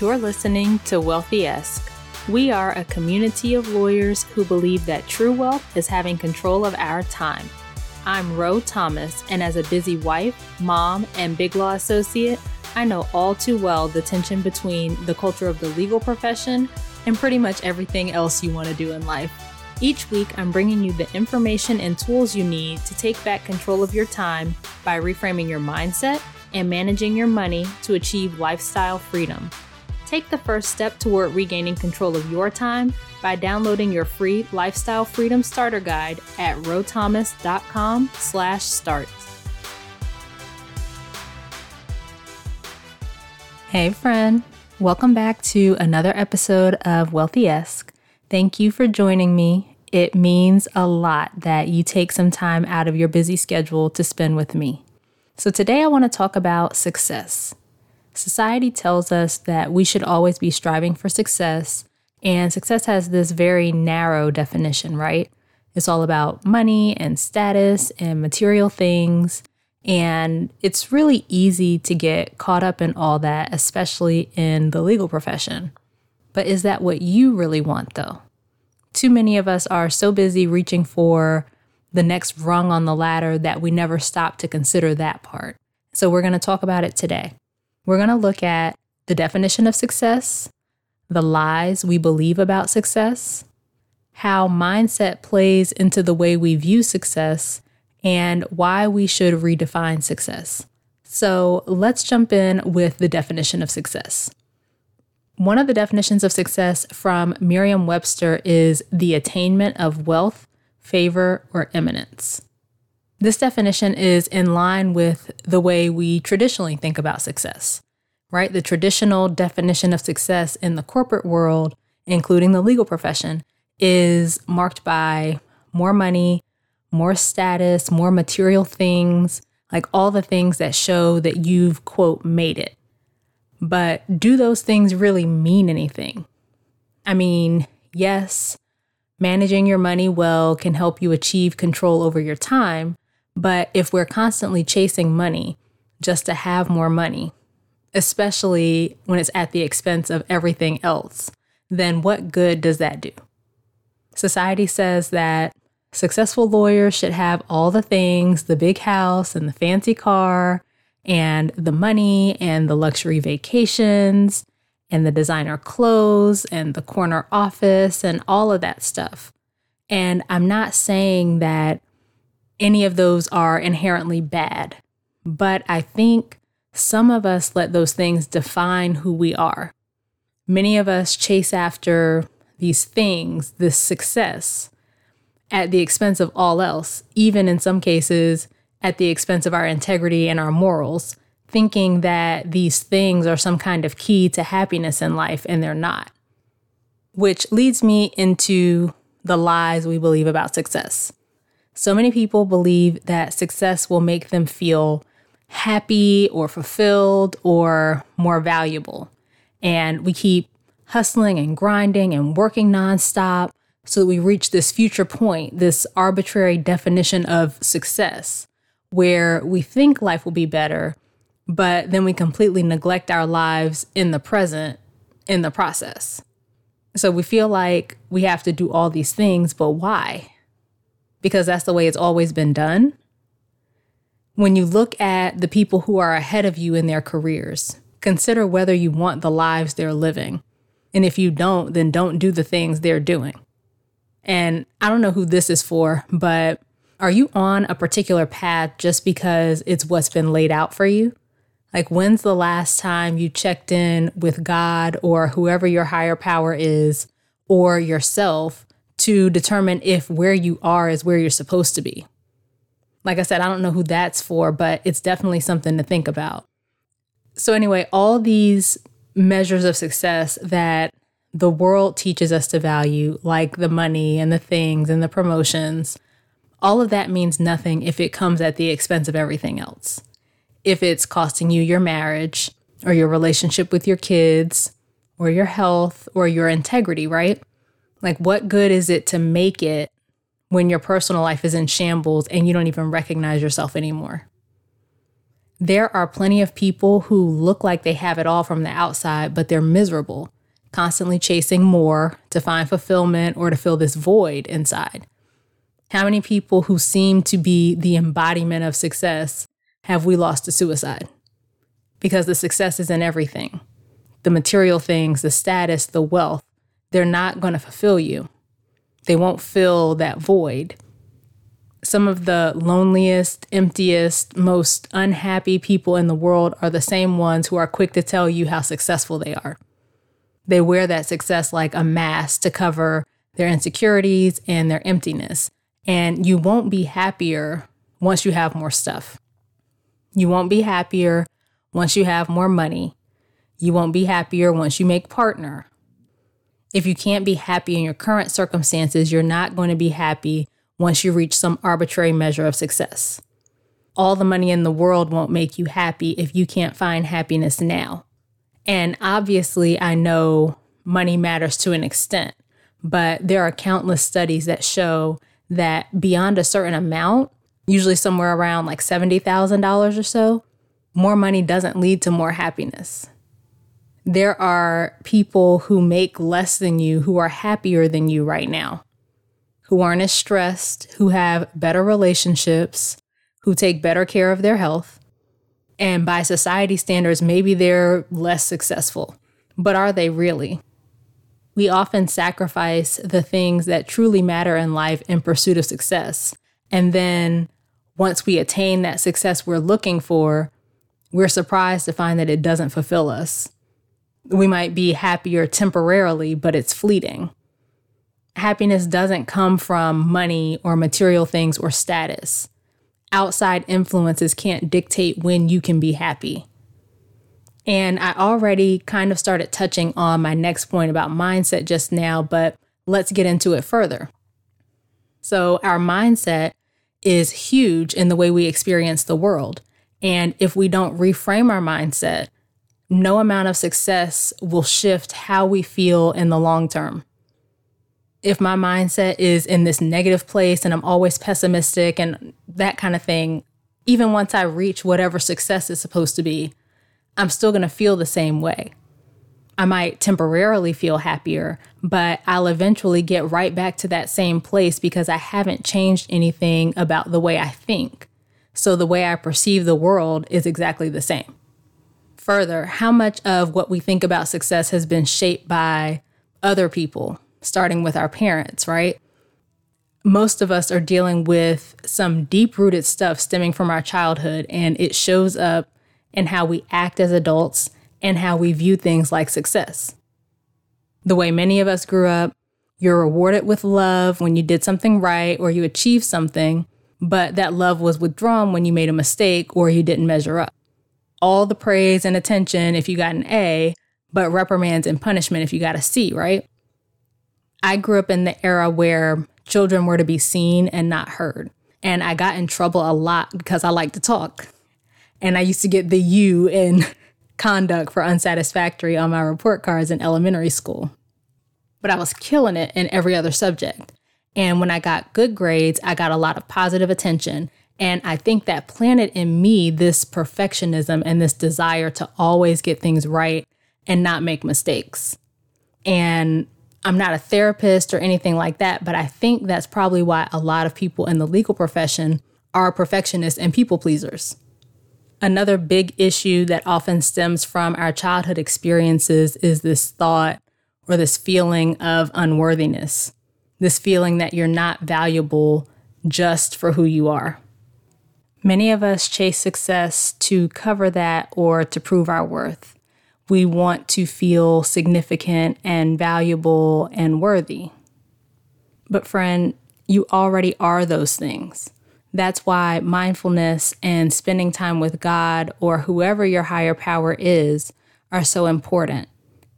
You're listening to Wealthy Esque. We are a community of lawyers who believe that true wealth is having control of our time. I'm Ro Thomas, and as a busy wife, mom, and big law associate, I know all too well the tension between the culture of the legal profession and pretty much everything else you want to do in life. Each week, I'm bringing you the information and tools you need to take back control of your time by reframing your mindset and managing your money to achieve lifestyle freedom. Take the first step toward regaining control of your time by downloading your free Lifestyle Freedom Starter Guide at rothomas.com slash start. Hey friend, welcome back to another episode of Wealthy-esque. Thank you for joining me. It means a lot that you take some time out of your busy schedule to spend with me. So today I want to talk about success. Society tells us that we should always be striving for success, and success has this very narrow definition, right? It's all about money and status and material things. And it's really easy to get caught up in all that, especially in the legal profession. But is that what you really want, though? Too many of us are so busy reaching for the next rung on the ladder that we never stop to consider that part. So, we're going to talk about it today. We're going to look at the definition of success, the lies we believe about success, how mindset plays into the way we view success, and why we should redefine success. So let's jump in with the definition of success. One of the definitions of success from Merriam Webster is the attainment of wealth, favor, or eminence. This definition is in line with the way we traditionally think about success, right? The traditional definition of success in the corporate world, including the legal profession, is marked by more money, more status, more material things, like all the things that show that you've, quote, made it. But do those things really mean anything? I mean, yes, managing your money well can help you achieve control over your time, but if we're constantly chasing money just to have more money, especially when it's at the expense of everything else, then what good does that do? Society says that successful lawyers should have all the things the big house and the fancy car and the money and the luxury vacations and the designer clothes and the corner office and all of that stuff. And I'm not saying that any of those are inherently bad. But I think some of us let those things define who we are. Many of us chase after these things, this success, at the expense of all else, even in some cases at the expense of our integrity and our morals, thinking that these things are some kind of key to happiness in life, and they're not. Which leads me into the lies we believe about success. So many people believe that success will make them feel happy or fulfilled or more valuable. And we keep hustling and grinding and working nonstop so that we reach this future point, this arbitrary definition of success, where we think life will be better, but then we completely neglect our lives in the present in the process. So we feel like we have to do all these things, but why? Because that's the way it's always been done. When you look at the people who are ahead of you in their careers, consider whether you want the lives they're living. And if you don't, then don't do the things they're doing. And I don't know who this is for, but are you on a particular path just because it's what's been laid out for you? Like, when's the last time you checked in with God or whoever your higher power is or yourself to determine if where you are is where you're supposed to be. Like I said, I don't know who that's for, but it's definitely something to think about. So, anyway, all these measures of success that the world teaches us to value, like the money and the things and the promotions, all of that means nothing if it comes at the expense of everything else. If it's costing you your marriage or your relationship with your kids or your health or your integrity, right? Like, what good is it to make it when your personal life is in shambles and you don't even recognize yourself anymore? There are plenty of people who look like they have it all from the outside, but they're miserable, constantly chasing more to find fulfillment or to fill this void inside. How many people who seem to be the embodiment of success have we lost to suicide? Because the success is in everything the material things, the status, the wealth, they're not going to fulfill you. They won't fill that void some of the loneliest, emptiest, most unhappy people in the world are the same ones who are quick to tell you how successful they are. They wear that success like a mask to cover their insecurities and their emptiness. And you won't be happier once you have more stuff. You won't be happier once you have more money. You won't be happier once you make partner. If you can't be happy in your current circumstances, you're not going to be happy once you reach some arbitrary measure of success. All the money in the world won't make you happy if you can't find happiness now. And obviously, I know money matters to an extent, but there are countless studies that show that beyond a certain amount, usually somewhere around like $70,000 or so, more money doesn't lead to more happiness. There are people who make less than you who are happier than you right now who aren't as stressed, who have better relationships, who take better care of their health. And by society standards, maybe they're less successful. But are they really? We often sacrifice the things that truly matter in life in pursuit of success. And then once we attain that success we're looking for, we're surprised to find that it doesn't fulfill us. We might be happier temporarily, but it's fleeting happiness doesn't come from money or material things or status. Outside influences can't dictate when you can be happy. And I already kind of started touching on my next point about mindset just now, but let's get into it further. So, our mindset is huge in the way we experience the world. And if we don't reframe our mindset, no amount of success will shift how we feel in the long term if my mindset is in this negative place and I'm always pessimistic and that kind of thing, even once I reach whatever success is supposed to be, I'm still going to feel the same way. I might temporarily feel happier, but I'll eventually get right back to that same place because I haven't changed anything about the way I think. So the way I perceive the world is exactly the same. Further, how much of what we think about success has been shaped by other people, starting with our parents, right? Most of us are dealing with some deep rooted stuff stemming from our childhood, and it shows up in how we act as adults and how we view things like success. The way many of us grew up, you're rewarded with love when you did something right or you achieved something, but that love was withdrawn when you made a mistake or you didn't measure up. All the praise and attention if you got an A, but reprimands and punishment if you got a C, right? I grew up in the era where children were to be seen and not heard. And I got in trouble a lot because I like to talk. And I used to get the U in conduct for unsatisfactory on my report cards in elementary school. But I was killing it in every other subject. And when I got good grades, I got a lot of positive attention. And I think that planted in me this perfectionism and this desire to always get things right and not make mistakes. And I'm not a therapist or anything like that, but I think that's probably why a lot of people in the legal profession are perfectionists and people pleasers. Another big issue that often stems from our childhood experiences is this thought or this feeling of unworthiness, this feeling that you're not valuable just for who you are. Many of us chase success to cover that or to prove our worth we want to feel significant and valuable and worthy. But, friend, you already are those things. That's why mindfulness and spending time with God or whoever your higher power is are so important.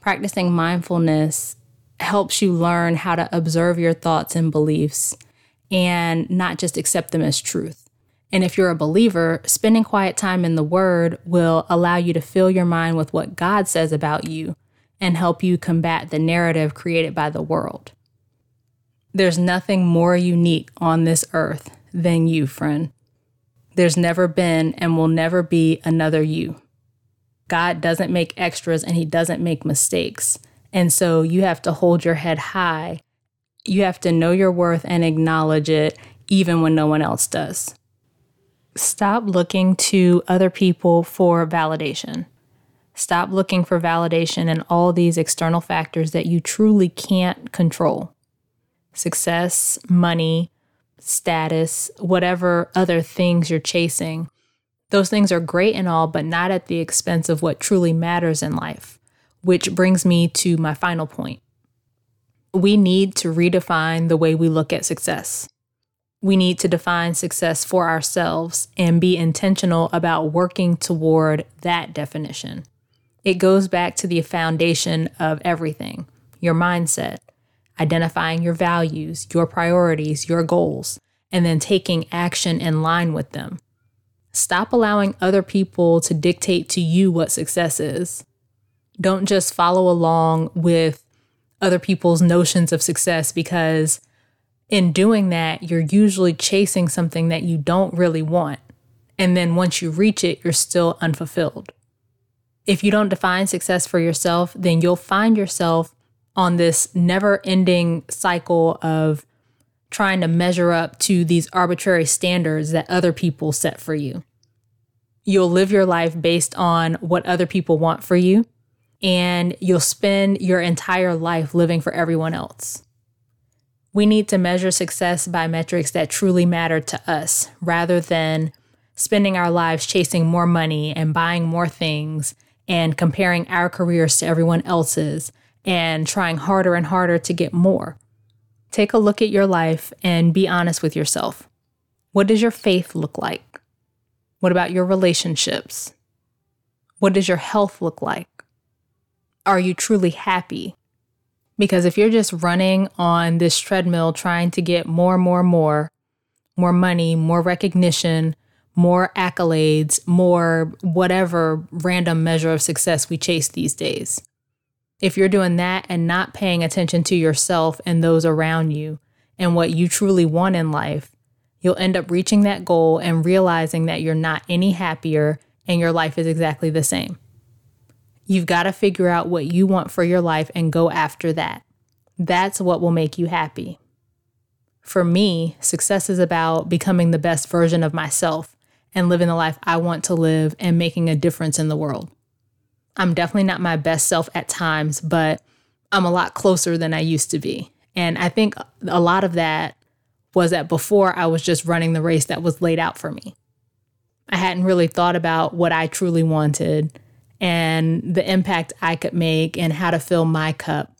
Practicing mindfulness helps you learn how to observe your thoughts and beliefs and not just accept them as truth. And if you're a believer, spending quiet time in the Word will allow you to fill your mind with what God says about you and help you combat the narrative created by the world. There's nothing more unique on this earth than you, friend. There's never been and will never be another you. God doesn't make extras and he doesn't make mistakes. And so you have to hold your head high. You have to know your worth and acknowledge it even when no one else does. Stop looking to other people for validation. Stop looking for validation in all these external factors that you truly can't control success, money, status, whatever other things you're chasing. Those things are great and all, but not at the expense of what truly matters in life. Which brings me to my final point. We need to redefine the way we look at success. We need to define success for ourselves and be intentional about working toward that definition. It goes back to the foundation of everything your mindset, identifying your values, your priorities, your goals, and then taking action in line with them. Stop allowing other people to dictate to you what success is. Don't just follow along with other people's notions of success because in doing that, you're usually chasing something that you don't really want. And then once you reach it, you're still unfulfilled. If you don't define success for yourself, then you'll find yourself on this never ending cycle of trying to measure up to these arbitrary standards that other people set for you. You'll live your life based on what other people want for you, and you'll spend your entire life living for everyone else. We need to measure success by metrics that truly matter to us rather than spending our lives chasing more money and buying more things and comparing our careers to everyone else's and trying harder and harder to get more. Take a look at your life and be honest with yourself. What does your faith look like? What about your relationships? What does your health look like? Are you truly happy? Because if you're just running on this treadmill trying to get more, more, more, more money, more recognition, more accolades, more whatever random measure of success we chase these days. If you're doing that and not paying attention to yourself and those around you and what you truly want in life, you'll end up reaching that goal and realizing that you're not any happier and your life is exactly the same. You've got to figure out what you want for your life and go after that. That's what will make you happy. For me, success is about becoming the best version of myself and living the life I want to live and making a difference in the world. I'm definitely not my best self at times, but I'm a lot closer than I used to be. And I think a lot of that was that before I was just running the race that was laid out for me. I hadn't really thought about what I truly wanted and the impact I could make and how to fill my cup.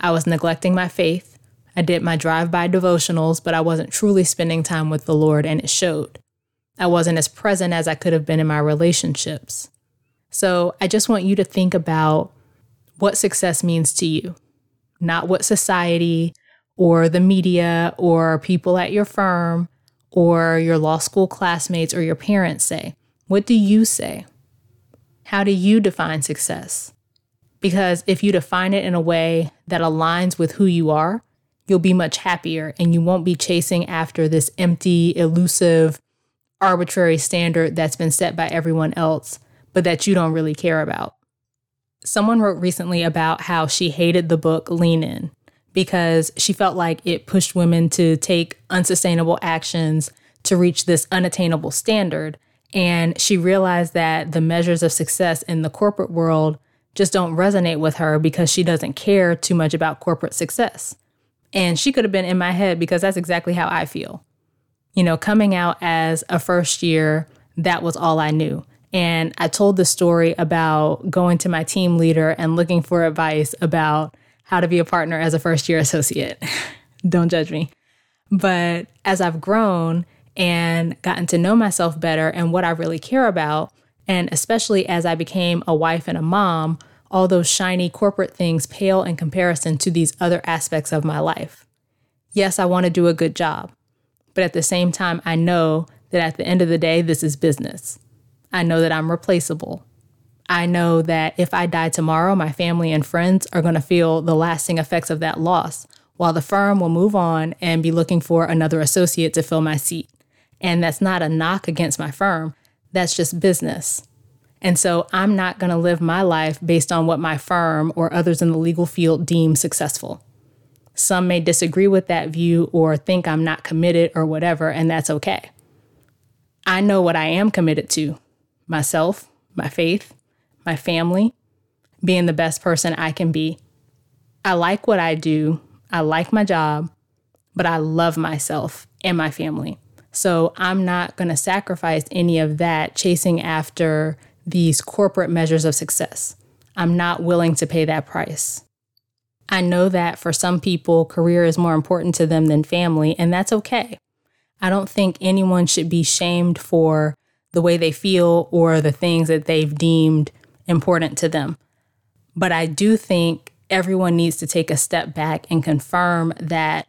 I was neglecting my faith. I did my drive by devotionals, but I wasn't truly spending time with the Lord, and it showed. I wasn't as present as I could have been in my relationships. So I just want you to think about what success means to you, not what society or the media or people at your firm or your law school classmates or your parents say. What do you say? How do you define success? Because if you define it in a way that aligns with who you are, you'll be much happier and you won't be chasing after this empty, elusive, arbitrary standard that's been set by everyone else, but that you don't really care about. Someone wrote recently about how she hated the book Lean In because she felt like it pushed women to take unsustainable actions to reach this unattainable standard and she realized that the measures of success in the corporate world just don't resonate with her because she doesn't care too much about corporate success. And she could have been in my head because that's exactly how I feel. You know, coming out as a first year, that was all I knew. And I told the story about going to my team leader and looking for advice about how to be a partner as a first year associate. Don't judge me. But as I've grown, and gotten to know myself better and what I really care about. And especially as I became a wife and a mom, all those shiny corporate things pale in comparison to these other aspects of my life. Yes, I want to do a good job, but at the same time, I know that at the end of the day, this is business. I know that I'm replaceable. I know that if I die tomorrow, my family and friends are going to feel the lasting effects of that loss, while the firm will move on and be looking for another associate to fill my seat. And that's not a knock against my firm, that's just business. And so I'm not going to live my life based on what my firm or others in the legal field deem successful. Some may disagree with that view or think I'm not committed or whatever, and that's okay. I know what I am committed to myself, my faith, my family, being the best person I can be. I like what I do, I like my job, but I love myself and my family. So I'm not going to sacrifice any of that chasing after these corporate measures of success. I'm not willing to pay that price. I know that for some people, career is more important to them than family, and that's okay. I don't think anyone should be shamed for the way they feel or the things that they've deemed important to them. But I do think everyone needs to take a step back and confirm that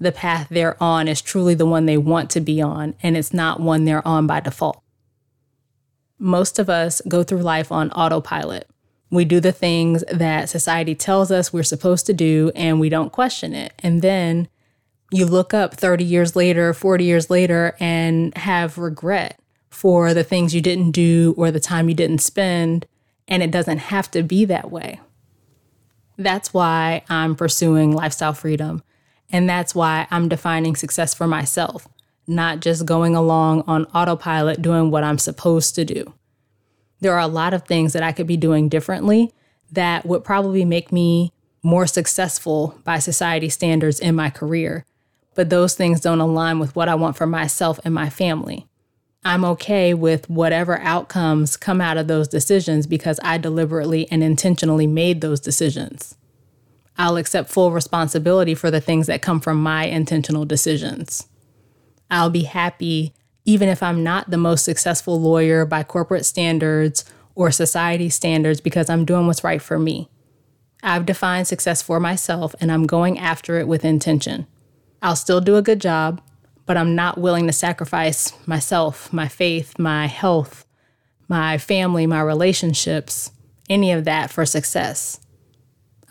the path they're on is truly the one they want to be on and it's not one they're on by default. Most of us go through life on autopilot. We do the things that society tells us we're supposed to do and we don't question it. And then you look up 30 years later, 40 years later, and have regret for the things you didn't do or the time you didn't spend. And it doesn't have to be that way. That's why I'm pursuing lifestyle freedom. And that's why I'm defining success for myself, not just going along on autopilot doing what I'm supposed to do. There are a lot of things that I could be doing differently that would probably make me more successful by society standards in my career. But those things don't align with what I want for myself and my family. I'm okay with whatever outcomes come out of those decisions because I deliberately and intentionally made those decisions. I'll accept full responsibility for the things that come from my intentional decisions. I'll be happy even if I'm not the most successful lawyer by corporate standards or society standards because I'm doing what's right for me. I've defined success for myself and I'm going after it with intention. I'll still do a good job, but I'm not willing to sacrifice myself, my faith, my health, my family, my relationships, any of that for success.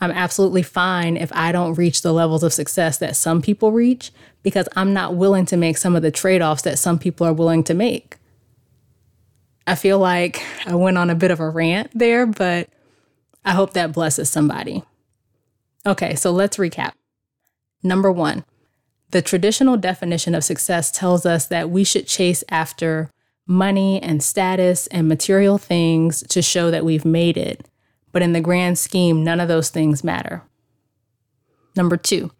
I'm absolutely fine if I don't reach the levels of success that some people reach because I'm not willing to make some of the trade offs that some people are willing to make. I feel like I went on a bit of a rant there, but I hope that blesses somebody. Okay, so let's recap. Number one, the traditional definition of success tells us that we should chase after money and status and material things to show that we've made it but in the grand scheme, none of those things matter. Number two,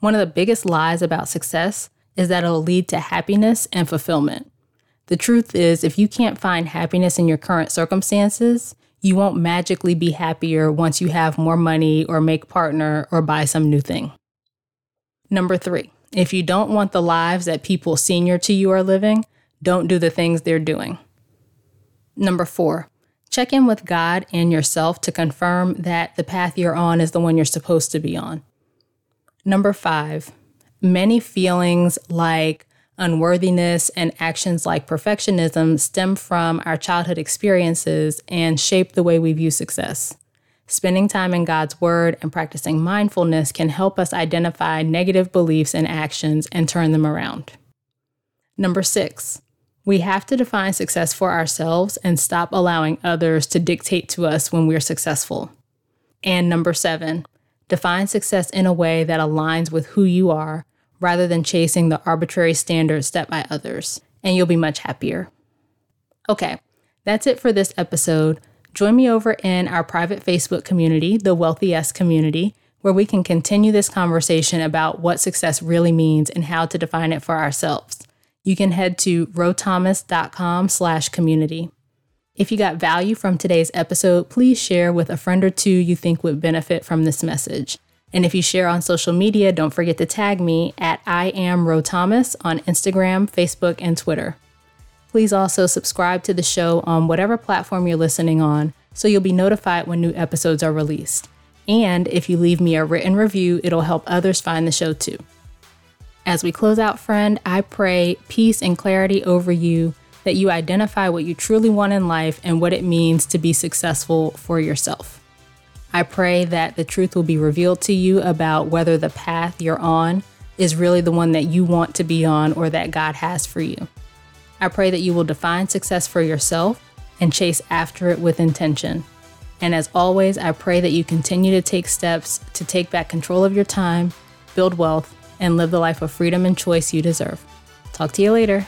one of the biggest lies about success is that it'll lead to happiness and fulfillment. The truth is, if you can't find happiness in your current circumstances, you won't magically be happier once you have more money or make partner or buy some new thing. Number three, if you don't want the lives that people senior to you are living, don't do the things they're doing. Number four, Check in with God and yourself to confirm that the path you're on is the one you're supposed to be on. Number five, many feelings like unworthiness and actions like perfectionism stem from our childhood experiences and shape the way we view success. Spending time in God's Word and practicing mindfulness can help us identify negative beliefs and actions and turn them around. Number six, we have to define success for ourselves and stop allowing others to dictate to us when we're successful. And number seven, define success in a way that aligns with who you are rather than chasing the arbitrary standards set by others, and you'll be much happier. Okay, that's it for this episode. Join me over in our private Facebook community, the Wealthy-esque community, where we can continue this conversation about what success really means and how to define it for ourselves you can head to rothomas.com slash community. If you got value from today's episode, please share with a friend or two you think would benefit from this message. And if you share on social media, don't forget to tag me at I am Ro Thomas on Instagram, Facebook, and Twitter. Please also subscribe to the show on whatever platform you're listening on so you'll be notified when new episodes are released. And if you leave me a written review, it'll help others find the show too. As we close out, friend, I pray peace and clarity over you that you identify what you truly want in life and what it means to be successful for yourself. I pray that the truth will be revealed to you about whether the path you're on is really the one that you want to be on or that God has for you. I pray that you will define success for yourself and chase after it with intention. And as always, I pray that you continue to take steps to take back control of your time, build wealth, and live the life of freedom and choice you deserve. Talk to you later.